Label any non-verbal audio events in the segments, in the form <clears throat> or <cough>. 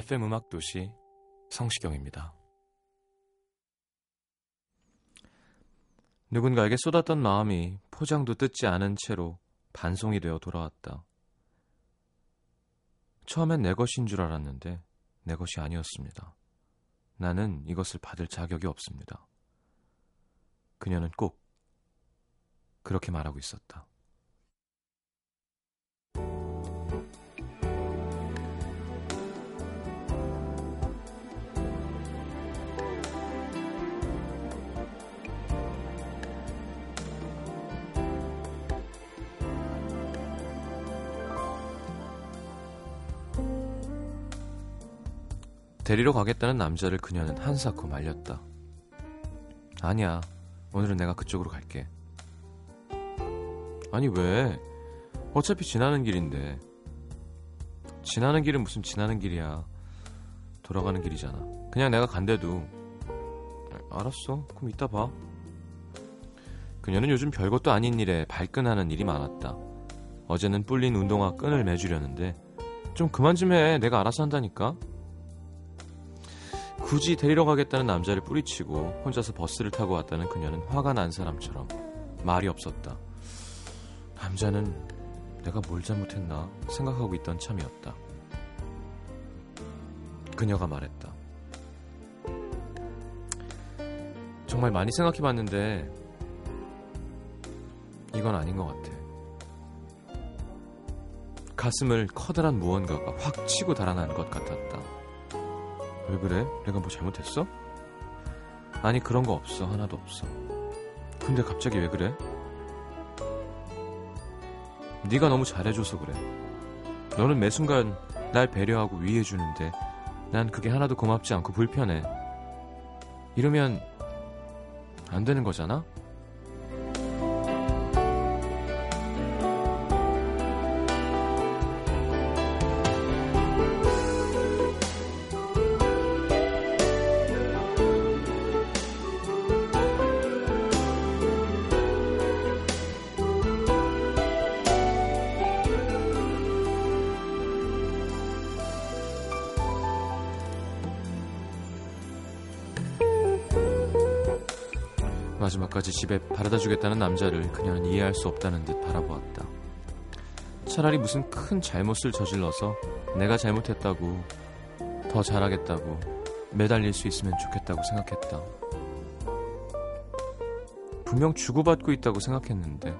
FM 음악 도시 성시경입니다. 누군가에게 쏟았던 마음이 포장도 뜯지 않은 채로 반송이 되어 돌아왔다. 처음엔 내 것인 줄 알았는데 내 것이 아니었습니다. 나는 이것을 받을 자격이 없습니다. 그녀는 꼭 그렇게 말하고 있었다. 데리러 가겠다는 남자를 그녀는 한사코 말렸다. 아니야. 오늘은 내가 그쪽으로 갈게. 아니, 왜? 어차피 지나는 길인데. 지나는 길은 무슨 지나는 길이야. 돌아가는 길이잖아. 그냥 내가 간대도. 알았어. 그럼 이따 봐. 그녀는 요즘 별것도 아닌 일에 발끈하는 일이 많았다. 어제는 뿔린 운동화 끈을 매주려는데 좀 그만 좀 해. 내가 알아서 한다니까. 굳이 데리러 가겠다는 남자를 뿌리치고 혼자서 버스를 타고 왔다는 그녀는 화가 난 사람처럼 말이 없었다. 남자는 내가 뭘 잘못했나 생각하고 있던 참이었다. 그녀가 말했다. 정말 많이 생각해 봤는데 이건 아닌 것 같아. 가슴을 커다란 무언가가 확 치고 달아나는 것 같았다. 왜 그래? 내가 뭐 잘못했어? 아니 그런 거 없어 하나도 없어 근데 갑자기 왜 그래? 네가 너무 잘해줘서 그래 너는 매 순간 날 배려하고 위해주는데 난 그게 하나도 고맙지 않고 불편해 이러면 안 되는 거잖아? 바라다 주겠다는 남자를 그녀는 이해할 수 없다는 듯 바라보았다. 차라리 무슨 큰 잘못을 저질러서 내가 잘못했다고 더 잘하겠다고 매달릴 수 있으면 좋겠다고 생각했다. 분명 주고받고 있다고 생각했는데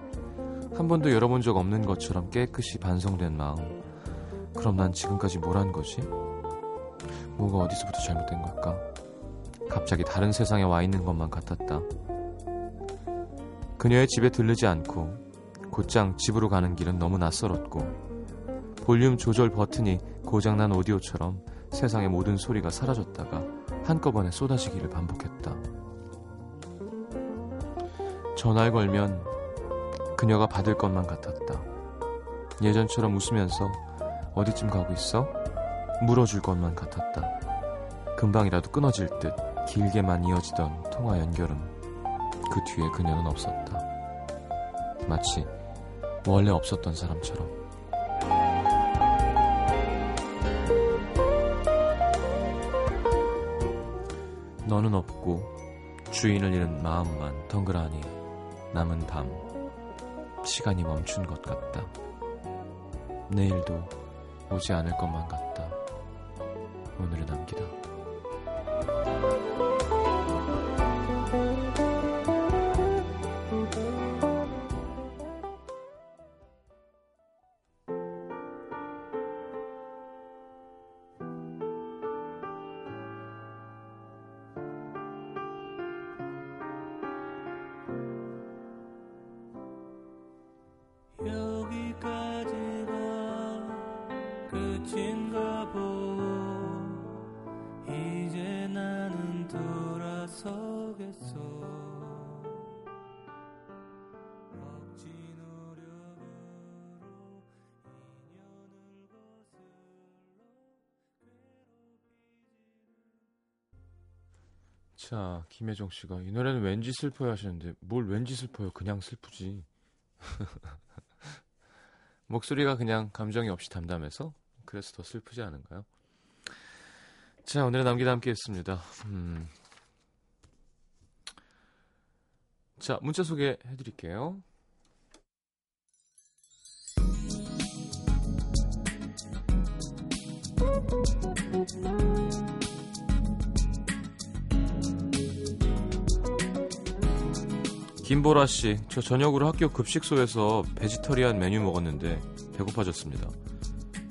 한 번도 열어본 적 없는 것처럼 깨끗이 반성된 마음. 그럼 난 지금까지 뭘 한 거지? 뭐가 어디서부터 잘못된 걸까? 갑자기 다른 세상에 와 있는 것만 같았다. 그녀의 집에 들르지 않고 곧장 집으로 가는 길은 너무 낯설었고 볼륨 조절 버튼이 고장난 오디오처럼 세상의 모든 소리가 사라졌다가 한꺼번에 쏟아지기를 반복했다. 전화를 걸면 그녀가 받을 것만 같았다. 예전처럼 웃으면서 어디쯤 가고 있어? 물어줄 것만 같았다. 금방이라도 끊어질 듯 길게만 이어지던 통화 연결음. 그 뒤에 그녀는 없었다. 마치 원래 없었던 사람처럼. 너는 없고 주인을 잃은 마음만 덩그라니 남은 밤 시간이 멈춘 것 같다. 내일도 오지 않을 것만 같다. 오늘을 남기다. 자, 김혜정 씨가 이 노래는 왠지 슬퍼요 하시는데 뭘 왠지 슬퍼요? 그냥 슬프지. <laughs> 목소리가 그냥 감정이 없이 담담해서 그래서 더 슬프지 않은가요? 자, 오늘의 남기다 함께 했습니다. 음. 자, 문자 소개해 드릴게요. 김보라 씨, 저 저녁으로 학교 급식소에서 베지터리안 메뉴 먹었는데 배고파졌습니다.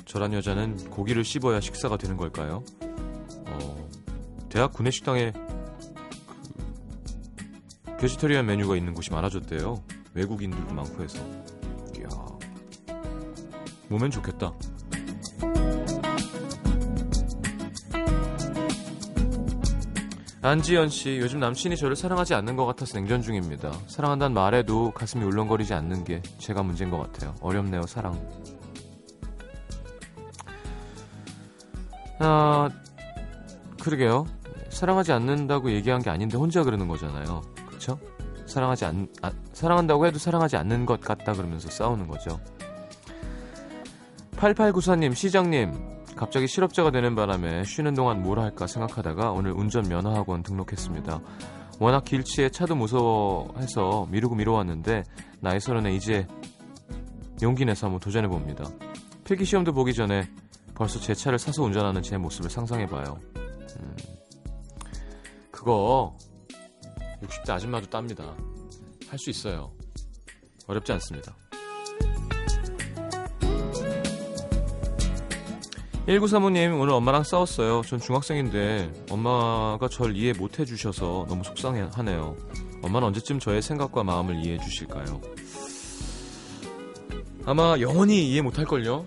저란 여자는 고기를 씹어야 식사가 되는 걸까요? 어, 대학 구내식당에 그 베지터리안 메뉴가 있는 곳이 많아졌대요. 외국인들도 많고 해서. 이야, 몸엔 좋겠다. 안지연 씨, 요즘 남친이 저를 사랑하지 않는 것 같아서 냉전 중입니다. 사랑한다는 말에도 가슴이 울렁거리지 않는 게 제가 문제인 것 같아요. 어렵네요, 사랑. 아, 그러게요. 사랑하지 않는다고 얘기한 게 아닌데 혼자 그러는 거잖아요. 그쵸? 사랑하지 않, 아, 사랑한다고 해도 사랑하지 않는 것 같다 그러면서 싸우는 거죠. 8894님, 시장님, 갑자기 실업자가 되는 바람에 쉬는 동안 뭘 할까 생각하다가 오늘 운전 면허학원 등록했습니다. 워낙 길치에 차도 무서워해서 미루고 미뤄왔는데 나이 서른에 이제 용기 내서 한번 도전해 봅니다. 필기 시험도 보기 전에 벌써 제 차를 사서 운전하는 제 모습을 상상해봐요. 음, 그거 60대 아줌마도 땁니다. 할 수 있어요. 어렵지 않습니다. 1935님, 오늘 엄마랑 싸웠어요. 전 중학생인데 엄마가 절 이해 못 해주셔서 너무 속상해하네요. 엄마는 언제쯤 저의 생각과 마음을 이해해 주실까요? 아마 영원히 이해 못 할걸요?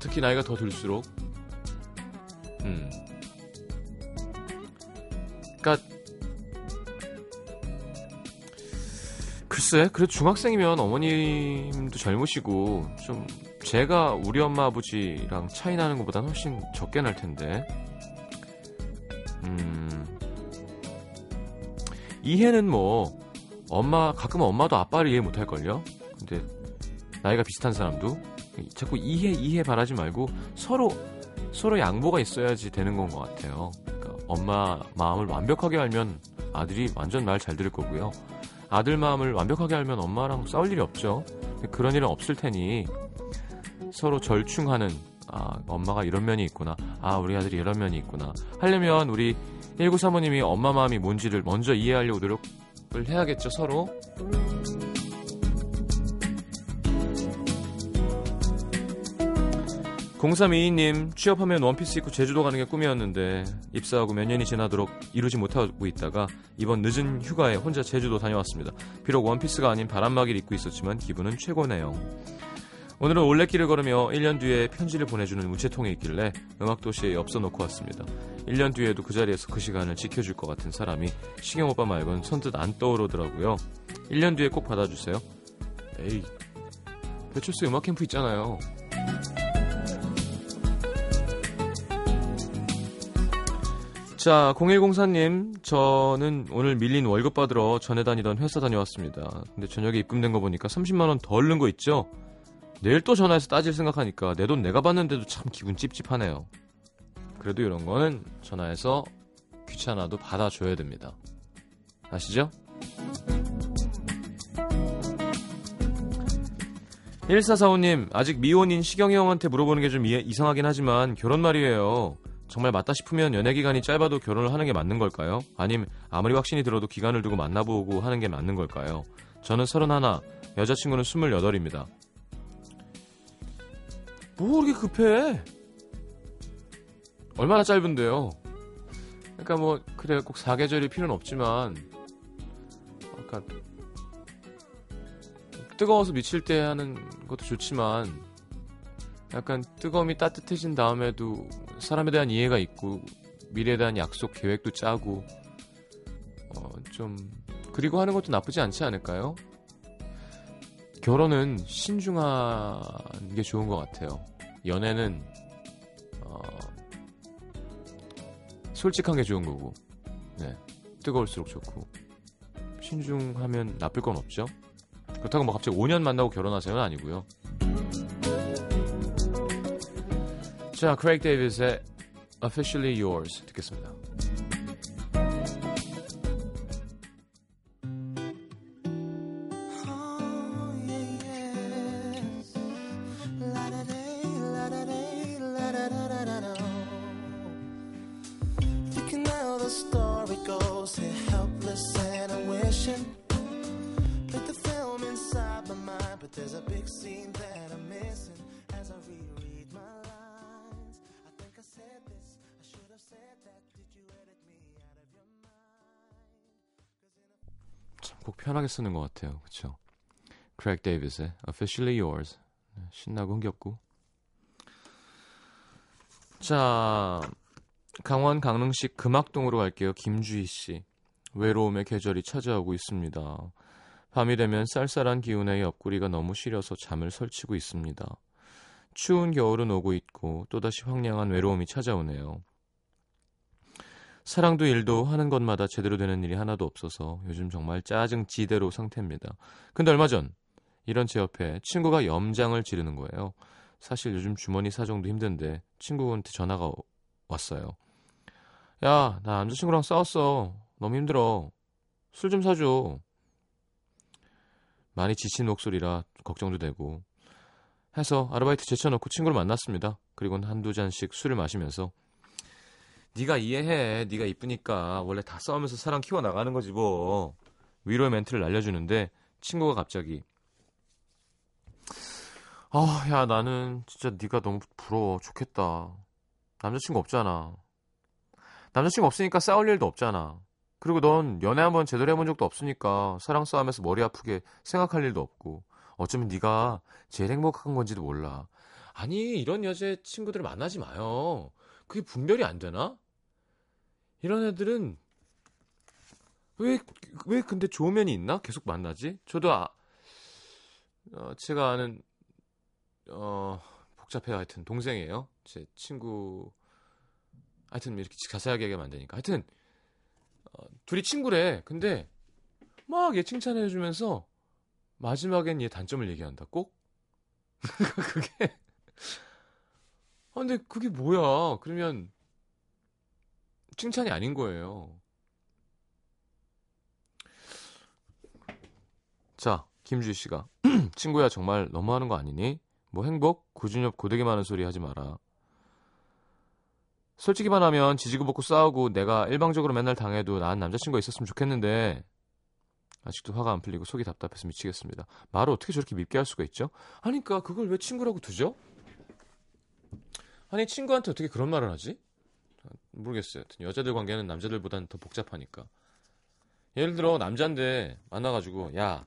특히 나이가 더 들수록. 음. 그니까, 글쎄, 그래도 중학생이면 어머님도 젊으시고, 좀, 제가 우리 엄마 아버지랑 차이 나는 것보다는 훨씬 적게 날 텐데. 음. 이해는 뭐, 엄마, 가끔 엄마도 아빠를 이해 못 할 걸요? 근데, 나이가 비슷한 사람도. 자꾸 이해, 이해 바라지 말고, 서로, 서로 양보가 있어야지 되는 건 것 같아요. 그러니까 엄마 마음을 완벽하게 알면 아들이 완전 말 잘 들을 거고요. 아들 마음을 완벽하게 알면 엄마랑 싸울 일이 없죠. 그런 일은 없을 테니 서로 절충하는 아 엄마가 이런 면이 있구나 아 우리 아들이 이런 면이 있구나 하려면 우리 1935님이 엄마 마음이 뭔지를 먼저 이해하려고 노력을 해야겠죠 서로 0322님 취업하면 원피스 입고 제주도 가는 게 꿈이었는데 입사하고 몇 년이 지나도록 이루지 못하고 있다가 이번 늦은 휴가에 혼자 제주도 다녀왔습니다. 비록 원피스가 아닌 바람막이를 입고 있었지만 기분은 최고네요. 오늘은 올레길을 걸으며 1년 뒤에 편지를 보내주는 우체통에 있길래 음악도시에 엽서 놓고 왔습니다. 1년 뒤에도 그 자리에서 그 시간을 지켜줄 것 같은 사람이 시경 오빠 말곤 선뜻 안 떠오르더라고요. 1년 뒤에 꼭 받아주세요. 에이, 배철수 음악 캠프 있잖아요. 자, 0104님, 저는 오늘 밀린 월급 받으러 전에 다니던 회사 다녀왔습니다. 근데 저녁에 입금된 거 보니까 30만원 더 얻는 거 있죠? 내일 또 전화해서 따질 생각하니까 내 돈 내가 받는데도 참 기분 찝찝하네요. 그래도 이런 거는 전화해서 귀찮아도 받아줘야 됩니다. 아시죠? 1445님, 아직 미혼인 시경이 형한테 물어보는 게 좀 이상하긴 하지만 결혼 말이에요. 정말 맞다 싶으면 연애 기간이 짧아도 결혼을 하는 게 맞는 걸까요? 아님 아무리 확신이 들어도 기간을 두고 만나보고 하는 게 맞는 걸까요? 저는 31, 여자친구는 28입니다. 뭐 그렇게 급해? 얼마나 짧은데요? 그러니까 뭐 그래 꼭 사계절이 필요는 없지만 아까 뜨거워서 미칠 때 하는 것도 좋지만 약간 뜨거움이 따뜻해진 다음에도 사람에 대한 이해가 있고 미래에 대한 약속 계획도 짜고 어, 좀 그리고 하는 것도 나쁘지 않지 않을까요? 결혼은 신중한 게 좋은 것 같아요. 연애는 어, 솔직한 게 좋은 거고 네. 뜨거울수록 좋고. 신중하면 나쁠 건 없죠. 그렇다고 뭐 갑자기 5년 만나고 결혼하세요는 아니고요. 자, 크레이크 데이비스의 Officially Yours 듣겠습니다. There's a big scene that I'm missing as I reread my lines. I think I said this, I should have said that. Did you edit me out of your mind? 참꼭 편하게 쓰는 것 같아요. 그쵸? 크레이크 데이비스의 Officially Yours 네, 신나고 흥겹고 자 강원 강릉시 금악동으로 갈게요. 김주희 씨 외로움의 계절이 찾아오고 있습니다. 밤이 되면 쌀쌀한 기운에 옆구리가 너무 시려서 잠을 설치고 있습니다. 추운 겨울은 오고 있고 또다시 황량한 외로움이 찾아오네요. 사랑도 일도 하는 것마다 제대로 되는 일이 하나도 없어서 요즘 정말 짜증 지대로 상태입니다. 근데 얼마 전 이런 제 옆에 친구가 염장을 지르는 거예요. 사실 요즘 주머니 사정도 힘든데 친구한테 전화가 오- 왔어요. 야, 나 남자친구랑 싸웠어. 너무 힘들어. 술 좀 사줘. 많이 지친 목소리라 걱정도 되고 해서 아르바이트 제쳐놓고 친구를 만났습니다. 그리고는 한두 잔씩 술을 마시면서 네가 이해해. 네가 이쁘니까 원래 다 싸우면서 사랑 키워 나가는 거지 뭐. 위로의 멘트를 날려주는데 친구가 갑자기 아, 야 나는 진짜 네가 너무 부러워. 좋겠다. 남자친구 없잖아. 남자친구 없으니까 싸울 일도 없잖아. 그리고 넌 연애 한번 제대로 해본 적도 없으니까 사랑 싸움에서 머리 아프게 생각할 일도 없고 어쩌면 네가 제일 행복한 건지도 몰라. 아니 이런 여자 친구들을 만나지 마요. 그게 분별이 안 되나? 이런 애들은 왜, 왜 근데 좋은 면이 있나? 계속 만나지? 저도 아, 어, 제가 아는, 어, 복잡해요. 하여튼, 동생이에요. 제 친구, 하여튼, 이렇게 자세하게 얘기하면 안 되니까. 하여튼, 어, 둘이 친구래. 근데, 막 얘 칭찬해주면서, 마지막엔 얘 단점을 얘기한다. 꼭? <laughs> 그게, 아, 근데 그게 뭐야. 그러면, 칭찬이 아닌 거예요. 자, 김주희 씨가 <clears throat> 친구야 정말 너무하는 거 아니니? 뭐 행복? 구준엽 고되게 많은 소리 하지 마라. 솔직히 말하면 지지고 볶고 싸우고 내가 일방적으로 맨날 당해도 난 남자친구가 있었으면 좋겠는데 아직도 화가 안 풀리고 속이 답답해서 미치겠습니다. 말을 어떻게 저렇게 밉게 할 수가 있죠? 아니까 그걸 왜 친구라고 두죠? 아니 친구한테 어떻게 그런 말을 하지? 모르겠어요. 여자들 관계는 남자들보다는 더 복잡하니까. 예를 들어 남자인데 만나가지고 야,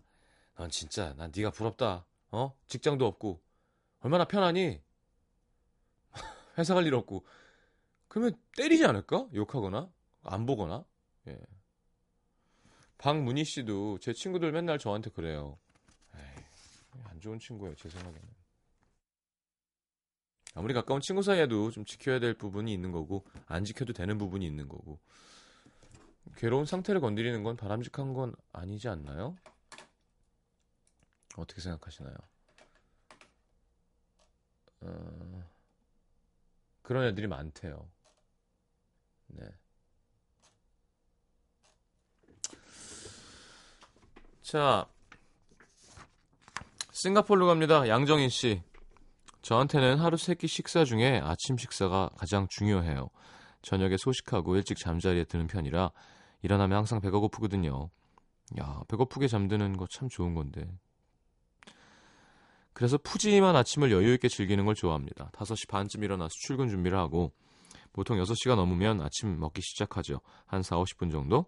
넌 진짜 난 네가 부럽다. 어? 직장도 없고 얼마나 편하니? <laughs> 회사 갈 일 없고 그러면 때리지 않을까? 욕하거나 안 보거나. 예. 박문희 씨도 제 친구들 맨날 저한테 그래요. 에이, 안 좋은 친구예요, 제 생각에는. 아무리 가까운 친구 사이에도 좀 지켜야 될 부분이 있는 거고 안 지켜도 되는 부분이 있는 거고 괴로운 상태를 건드리는 건 바람직한 건 아니지 않나요? 어떻게 생각하시나요? 어, 그런 애들이 많대요. 네. 자, 싱가폴로 갑니다. 양정인 씨. 저한테는 하루 세 끼 식사 중에 아침 식사가 가장 중요해요. 저녁에 소식하고 일찍 잠자리에 드는 편이라 일어나면 항상 배가 고프거든요. 야, 배고프게 잠드는 거 참 좋은 건데. 그래서 푸짐한 아침을 여유 있게 즐기는 걸 좋아합니다. 5시 반쯤 일어나서 출근 준비를 하고 보통 6시가 넘으면 아침 먹기 시작하죠. 한 4, 50분 정도?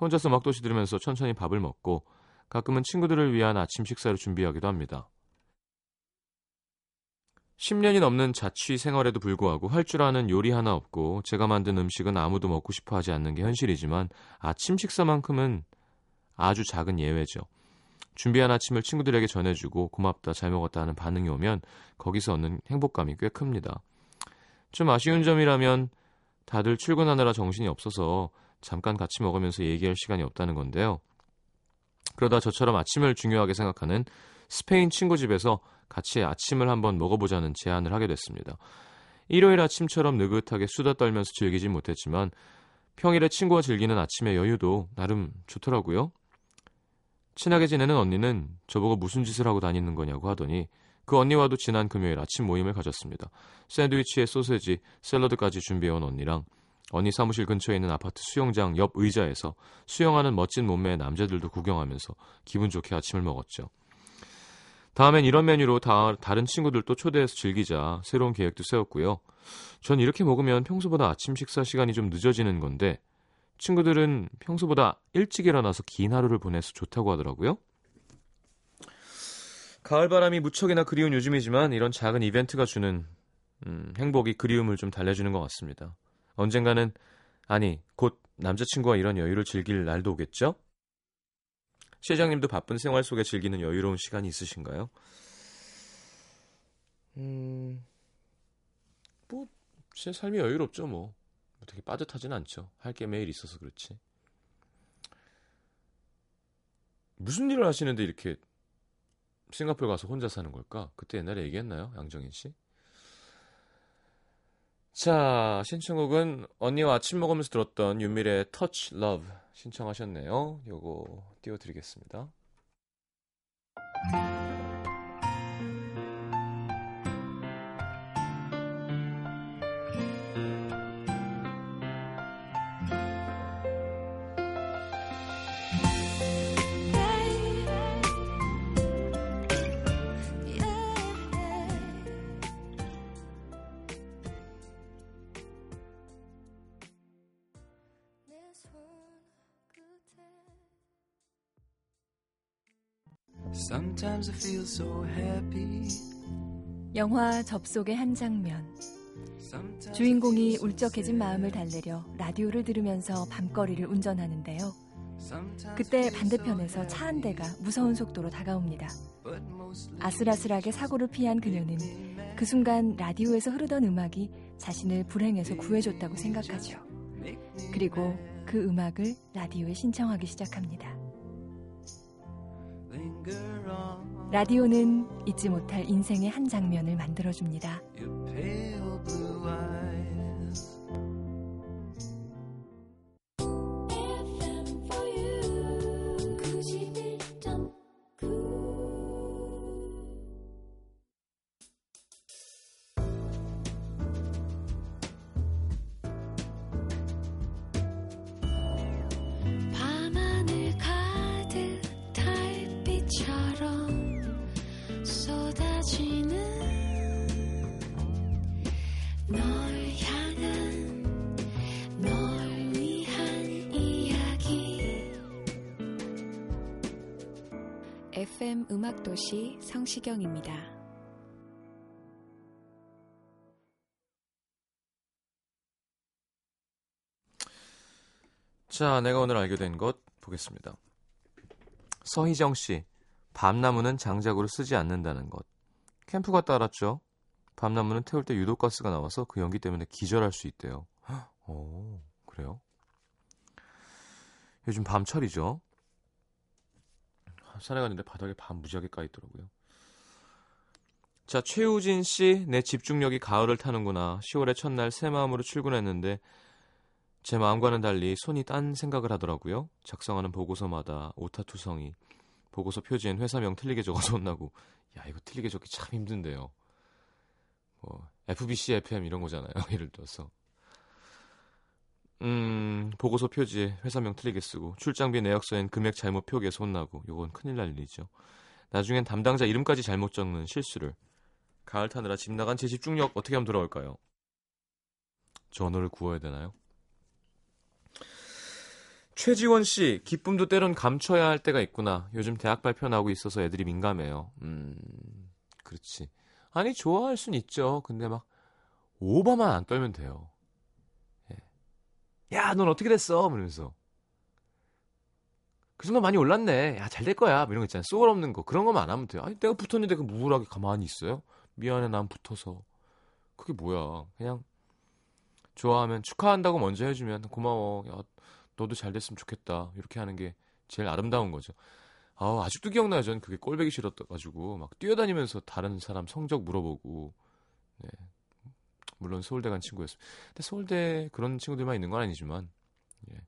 혼자서 막도시 들으면서 천천히 밥을 먹고 가끔은 친구들을 위한 아침 식사를 준비하기도 합니다. 10년이 넘는 자취 생활에도 불구하고 할 줄 아는 요리 하나 없고 제가 만든 음식은 아무도 먹고 싶어 하지 않는 게 현실이지만 아침 식사만큼은 아주 작은 예외죠. 준비한 아침을 친구들에게 전해주고 고맙다 잘 먹었다 하는 반응이 오면 거기서 얻는 행복감이 꽤 큽니다. 좀 아쉬운 점이라면 다들 출근하느라 정신이 없어서 잠깐 같이 먹으면서 얘기할 시간이 없다는 건데요. 그러다 저처럼 아침을 중요하게 생각하는 스페인 친구 집에서 같이 아침을 한번 먹어보자는 제안을 하게 됐습니다. 일요일 아침처럼 느긋하게 수다 떨면서 즐기진 못했지만 평일에 친구와 즐기는 아침의 여유도 나름 좋더라고요. 친하게 지내는 언니는 저보고 무슨 짓을 하고 다니는 거냐고 하더니 그 언니와도 지난 금요일 아침 모임을 가졌습니다. 샌드위치에 소세지, 샐러드까지 준비해온 언니랑 언니 사무실 근처에 있는 아파트 수영장 옆 의자에서 수영하는 멋진 몸매의 남자들도 구경하면서 기분 좋게 아침을 먹었죠. 다음엔 이런 메뉴로 다, 다른 친구들도 초대해서 즐기자 새로운 계획도 세웠고요. 전 이렇게 먹으면 평소보다 아침 식사 시간이 좀 늦어지는 건데 친구들은 평소보다 일찍 일어나서 긴 하루를 보내서 좋다고 하더라고요. 가을바람이 무척이나 그리운 요즘이지만 이런 작은 이벤트가 주는 음, 행복이 그리움을 좀 달래주는 것 같습니다. 언젠가는 아니 곧 남자친구와 이런 여유를 즐길 날도 오겠죠? 시장님도 바쁜 생활 속에 즐기는 여유로운 시간이 있으신가요? 음, 뭐, 제 삶이 여유롭죠, 뭐. 되게 빠듯하진 않죠. 할 게 매일 있어서 그렇지. 무슨 일을 하시는데 이렇게 싱가포르 가서 혼자 사는 걸까? 그때 옛날에 얘기했나요? 양정인 씨? 자, 신청곡은 언니와 아침 먹으면서 들었던 윤미래의 Touch Love 신청하셨네요. 요거 띄워드리겠습니다. 영화 접속의 한 장면. 주인공이 울적해진 마음을 달래려 라디오를 들으면서 밤거리를 운전하는데요. 그때 반대편에서 차 한 대가 무서운 속도로 다가옵니다. 아슬아슬하게 사고를 피한 그녀는 그 순간 라디오에서 흐르던 음악이 자신을 불행에서 구해줬다고 생각하죠. 그리고 그 음악을 라디오에 신청하기 시작합니다. 라디오는 잊지 못할 인생의 한 장면을 만들어줍니다. 음악도시 성시경입니다. 자, 내가 오늘 알게 된 것 보겠습니다. 서희정 씨, 밤나무는 장작으로 쓰지 않는다는 것. 캠프 갔다 알았죠? 밤나무는 태울 때 유독 가스가 나와서 그 연기 때문에 기절할 수 있대요. 헉, <gasps> 오, 그래요? 요즘 밤철이죠? 산에 갔는데 바닥에 밤 무지하게 까 있더라고요. 자, 최우진 씨, 내 집중력이 가을을 타는구나. 10월의 첫날 새 마음으로 출근했는데 제 마음과는 달리 손이 딴 생각을 하더라고요. 작성하는 보고서마다 오타투성이 보고서 표지엔 회사명 틀리게 적어서 혼나고 야 이거 틀리게 적기 참 힘든데요. 뭐 FBC FM 이런 거잖아요. <laughs> 예를 들어서 음 보고서 표지에 회사명 틀리게 쓰고 출장비 내역서엔 금액 잘못 표기해서 혼나고 요건 큰일 날 일이죠. 나중엔 담당자 이름까지 잘못 적는 실수를 가을 타느라 집 나간 제 집중력 어떻게 하면 돌아올까요? 전호를 구워야 되나요? 최지원 씨, 기쁨도 때론 감춰야 할 때가 있구나. 요즘 대학 발표 나오고 있어서 애들이 민감해요. 음, 그렇지. 아니, 좋아할 순 있죠. 근데 막, 오바만 안 떨면 돼요. 예. 야, 넌 어떻게 됐어? 이러면서. 그 순간 많이 올랐네. 야, 잘 될 거야. 뭐 이런 거 있잖아요. 쏘글 없는 거. 그런 거만 안 하면 돼요. 아니, 내가 붙었는데 그 우울하게 가만히 있어요? 미안해, 난 붙어서. 그게 뭐야. 그냥, 좋아하면 축하한다고 먼저 해주면 고마워. 야, 너도 잘 됐으면 좋겠다. 이렇게 하는 게 제일 아름다운 거죠. 아, 아직도 기억나요. 전 그게 꼴배기 싫었가지고 막 뛰어다니면서 다른 사람 성적 물어보고 네. 물론 서울대 간 친구였어요. 근데 서울대 그런 친구들만 있는 건 아니지만 예.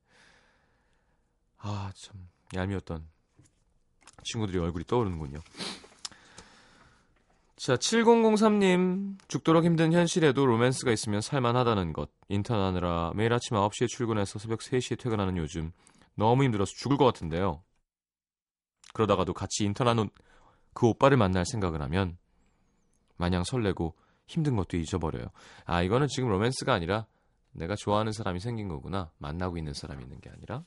아, 참 얄미웠던 친구들이 얼굴이 떠오르는군요. 자, 7003님. 죽도록 힘든 현실에도 로맨스가 있으면 살만하다는 것. 인턴하느라 매일 아침 9시에 출근해서 새벽 3시에 퇴근하는 요즘 너무 힘들어서 죽을 것 같은데요. 그러다가도 같이 인턴하는 그 오빠를 만날 생각을 하면 마냥 설레고 힘든 것도 잊어버려요. 아, 이거는 지금 로맨스가 아니라 내가 좋아하는 사람이 생긴 거구나. 만나고 있는 사람이 있는 게 아니라.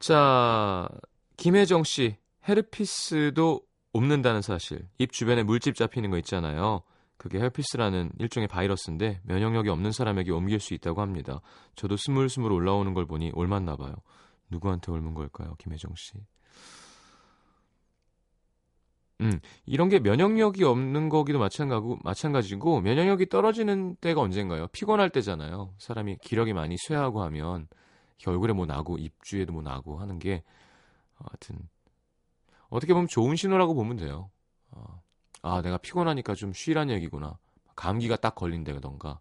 자, 김혜정 씨. 헤르피스도 옮는다는 사실. 입 주변에 물집 잡히는 거 있잖아요. 그게 헤르피스라는 일종의 바이러스인데 면역력이 없는 사람에게 옮길 수 있다고 합니다. 저도 스물스물 올라오는 걸 보니 옮았나 봐요. 누구한테 옮은 걸까요, 김혜정 씨? 음, 이런 게 면역력이 없는 거기도 마찬가지고, 마찬가지고, 면역력이 떨어지는 때가 언젠가요? 피곤할 때잖아요. 사람이 기력이 많이 쇠하고 하면, 얼굴에 뭐 나고, 입주에도 뭐 나고 하는 게, 하여튼, 어떻게 보면 좋은 신호라고 보면 돼요. 어, 아, 내가 피곤하니까 좀 쉬란 얘기구나. 감기가 딱 걸린다던가.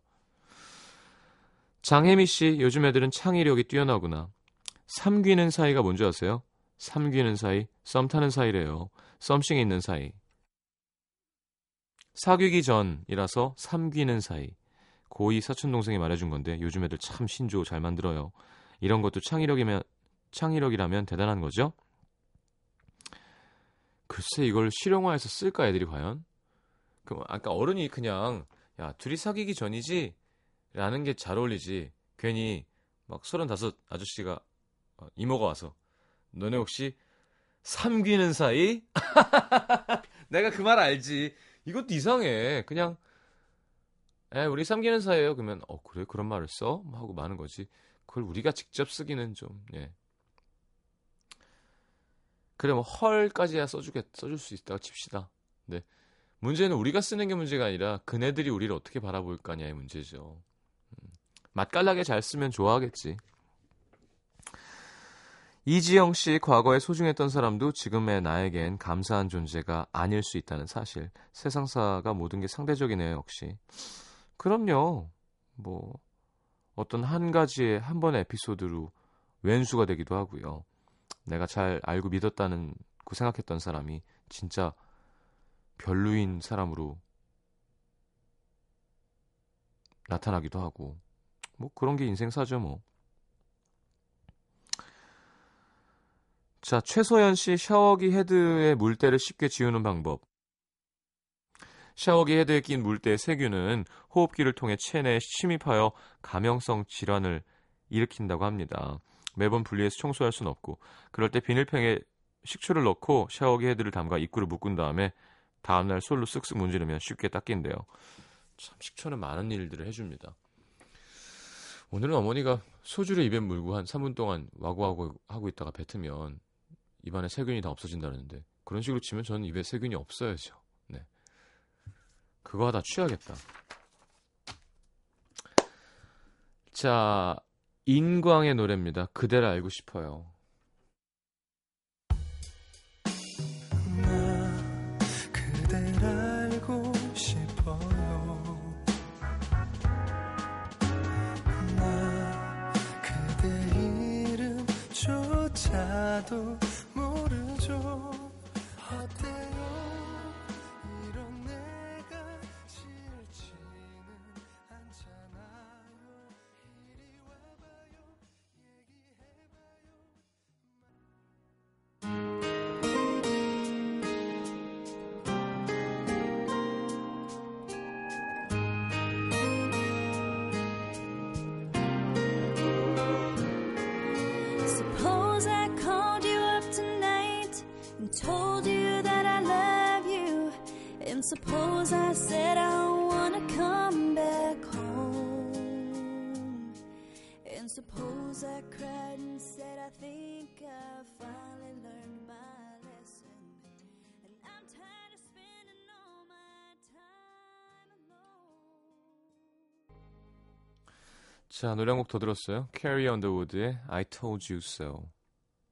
장혜미 씨, 요즘 애들은 창의력이 뛰어나구나. 삼귀는 사이가 뭔지 아세요? 삼귀는 사이, 썸 타는 사이래요. 썸씽이 있는 사이. 사귀기 전이라서 삼귀는 사이. 고이 사촌 동생이 말해준 건데 요즘 애들 참 신조 잘 만들어요. 이런 것도 창의력이면 창의력이라면 대단한 거죠. 글쎄 이걸 실용화해서 쓸까 애들이 과연? 그 아까 어른이 그냥 야 둘이 사귀기 전이지 라는 게 잘 어울리지 괜히 막 서른다섯 아저씨가 어, 이모가 와서 너네 혹시 삼귀는 사이? <laughs> 내가 그 말 알지 이것도 이상해 그냥 에 우리 삼귀는 사이예요 그러면 어 그래 그런 말을 써? 하고 마는 거지 그걸 우리가 직접 쓰기는 좀 예. 그래 뭐 헐까지야 써주겠 써줄 수 있다고 칩시다. 네. 문제는 우리가 쓰는 게 문제가 아니라 그네들이 우리를 어떻게 바라볼 거냐의 문제죠. 음, 맛깔나게 잘 쓰면 좋아하겠지. 이지영 씨 과거에 소중했던 사람도 지금의 나에겐 감사한 존재가 아닐 수 있다는 사실. 세상사가 모든 게 상대적이네요, 역시. 그럼요. 뭐 어떤 한 가지의 한 번의 에피소드로 왼수가 되기도 하고요. 내가 잘 알고 믿었다는 그 생각했던 사람이 진짜 별로인 사람으로 나타나기도 하고 뭐 그런 게 인생사죠 뭐. 자, 최소연 씨 샤워기 헤드의 물때를 쉽게 지우는 방법. 샤워기 헤드에 낀 물때의 세균은 호흡기를 통해 체내에 침입하여 감염성 질환을 일으킨다고 합니다. 매번 분리해서 청소할 수는 없고 그럴 때 비닐팩에 식초를 넣고 샤워기 헤드를 담가 입구를 묶은 다음에 다음날 솔로 쓱쓱 문지르면 쉽게 닦인대요. 참 식초는 많은 일들을 해줍니다. 오늘은 어머니가 소주를 입에 물고 한 3분 동안 와구와구 하고 있다가 뱉으면 입안에 세균이 다 없어진다는데 그런 식으로 치면 저는 입에 세균이 없어야죠. 네. 그거 하다 취하겠다. 자, 인광의 노래입니다. 그대를 알고 싶어요. Suppose I said I wanna come back home. And suppose I cried and said I think I finally learned my lesson. And I'm tired of spending all my time alone. 자, 노래 한 곡 더 들었어요. Carrie Underwood의 I Told You So.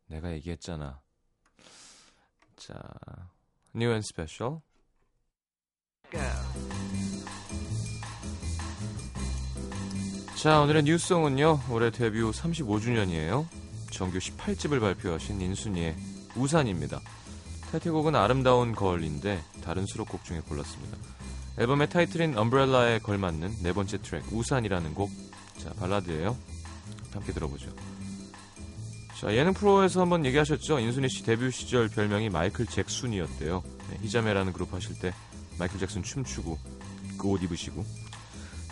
내가 얘기했잖아. 자, New and Special. 자, 오늘의 뉴스송은요. 올해 데뷔 후 35주년이에요. 정규 18집을 발표하신 인순이의 우산입니다. 타이틀곡은 아름다운 걸인데 다른 수록곡 중에 골랐습니다. 앨범의 타이틀인 엄브렐라에 걸맞는 네 번째 트랙 우산이라는 곡. 자, 발라드예요. 함께 들어보죠. 자, 예능 프로에서 한번 얘기하셨죠. 인순이 씨 데뷔 시절 별명이 마이클 잭순이었대요. 네, 희자매라는 그룹 하실 때 마이클 잭슨 춤추고 그 옷 입으시고.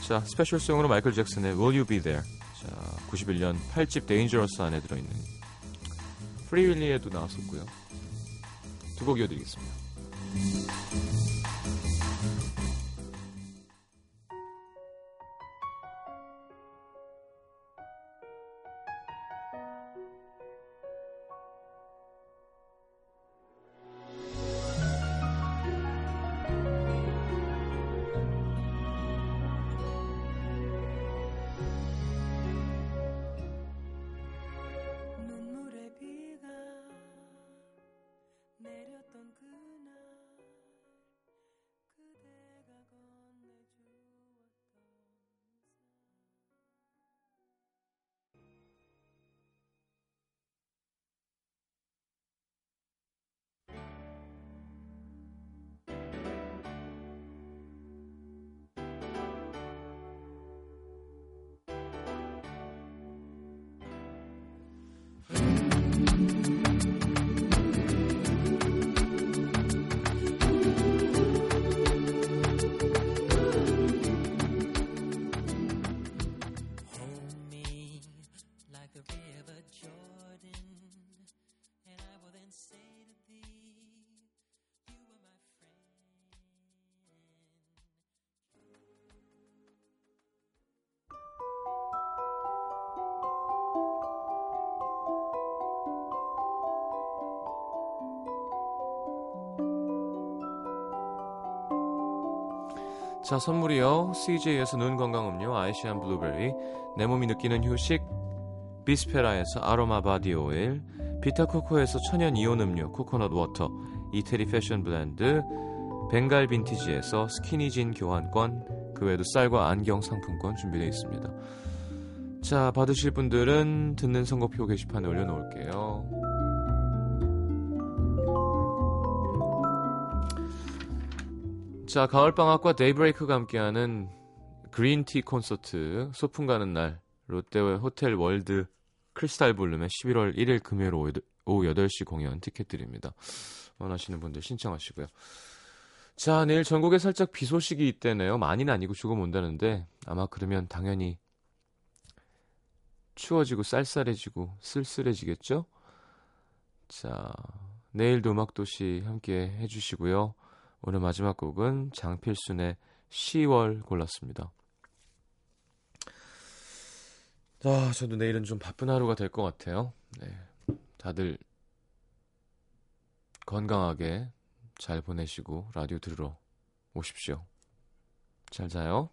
자, 스페셜송으로 마이클 잭슨의 Will You Be There. 자, 91년 8집 Dangerous 안에 들어있는 프리윌리에도 나왔었고요. 두 곡 이어드리겠습니다. 자, 선물이요. CJ에서 눈 건강 음료 아이시안 블루베리, 내 몸이 느끼는 휴식, 비스페라에서 아로마 바디 오일, 비타코코에서 천연 이온 음료 코코넛 워터, 이태리 패션 브랜드, 벵갈 빈티지에서 스키니진 교환권, 그 외에도 쌀과 안경 상품권 준비되어 있습니다. 자, 받으실 분들은 듣는 선곡표 게시판에 올려놓을게요. 자, 가을방학과 데이브레이크가 함께하는 그린티 콘서트 소풍 가는 날 롯데월 호텔 월드 크리스탈 볼룸의 11월 1일 금요일 오후 8- 오후 8시 공연 티켓 드립니다. 원하시는 분들 신청하시고요. 자, 내일 전국에 살짝 비 소식이 있대네요. 많이는 아니고 조금 온다는데 아마 그러면 당연히 추워지고 쌀쌀해지고 쓸쓸해지겠죠? 자, 내일도 음악도시 함께 해주시고요. 오늘 마지막 곡은 장필순의 10월 골랐습니다. 아, 저도 내일은 좀 바쁜 하루가 될 것 같아요. 네. 다들 건강하게 잘 보내시고 라디오 들으러 오십시오. 잘 자요.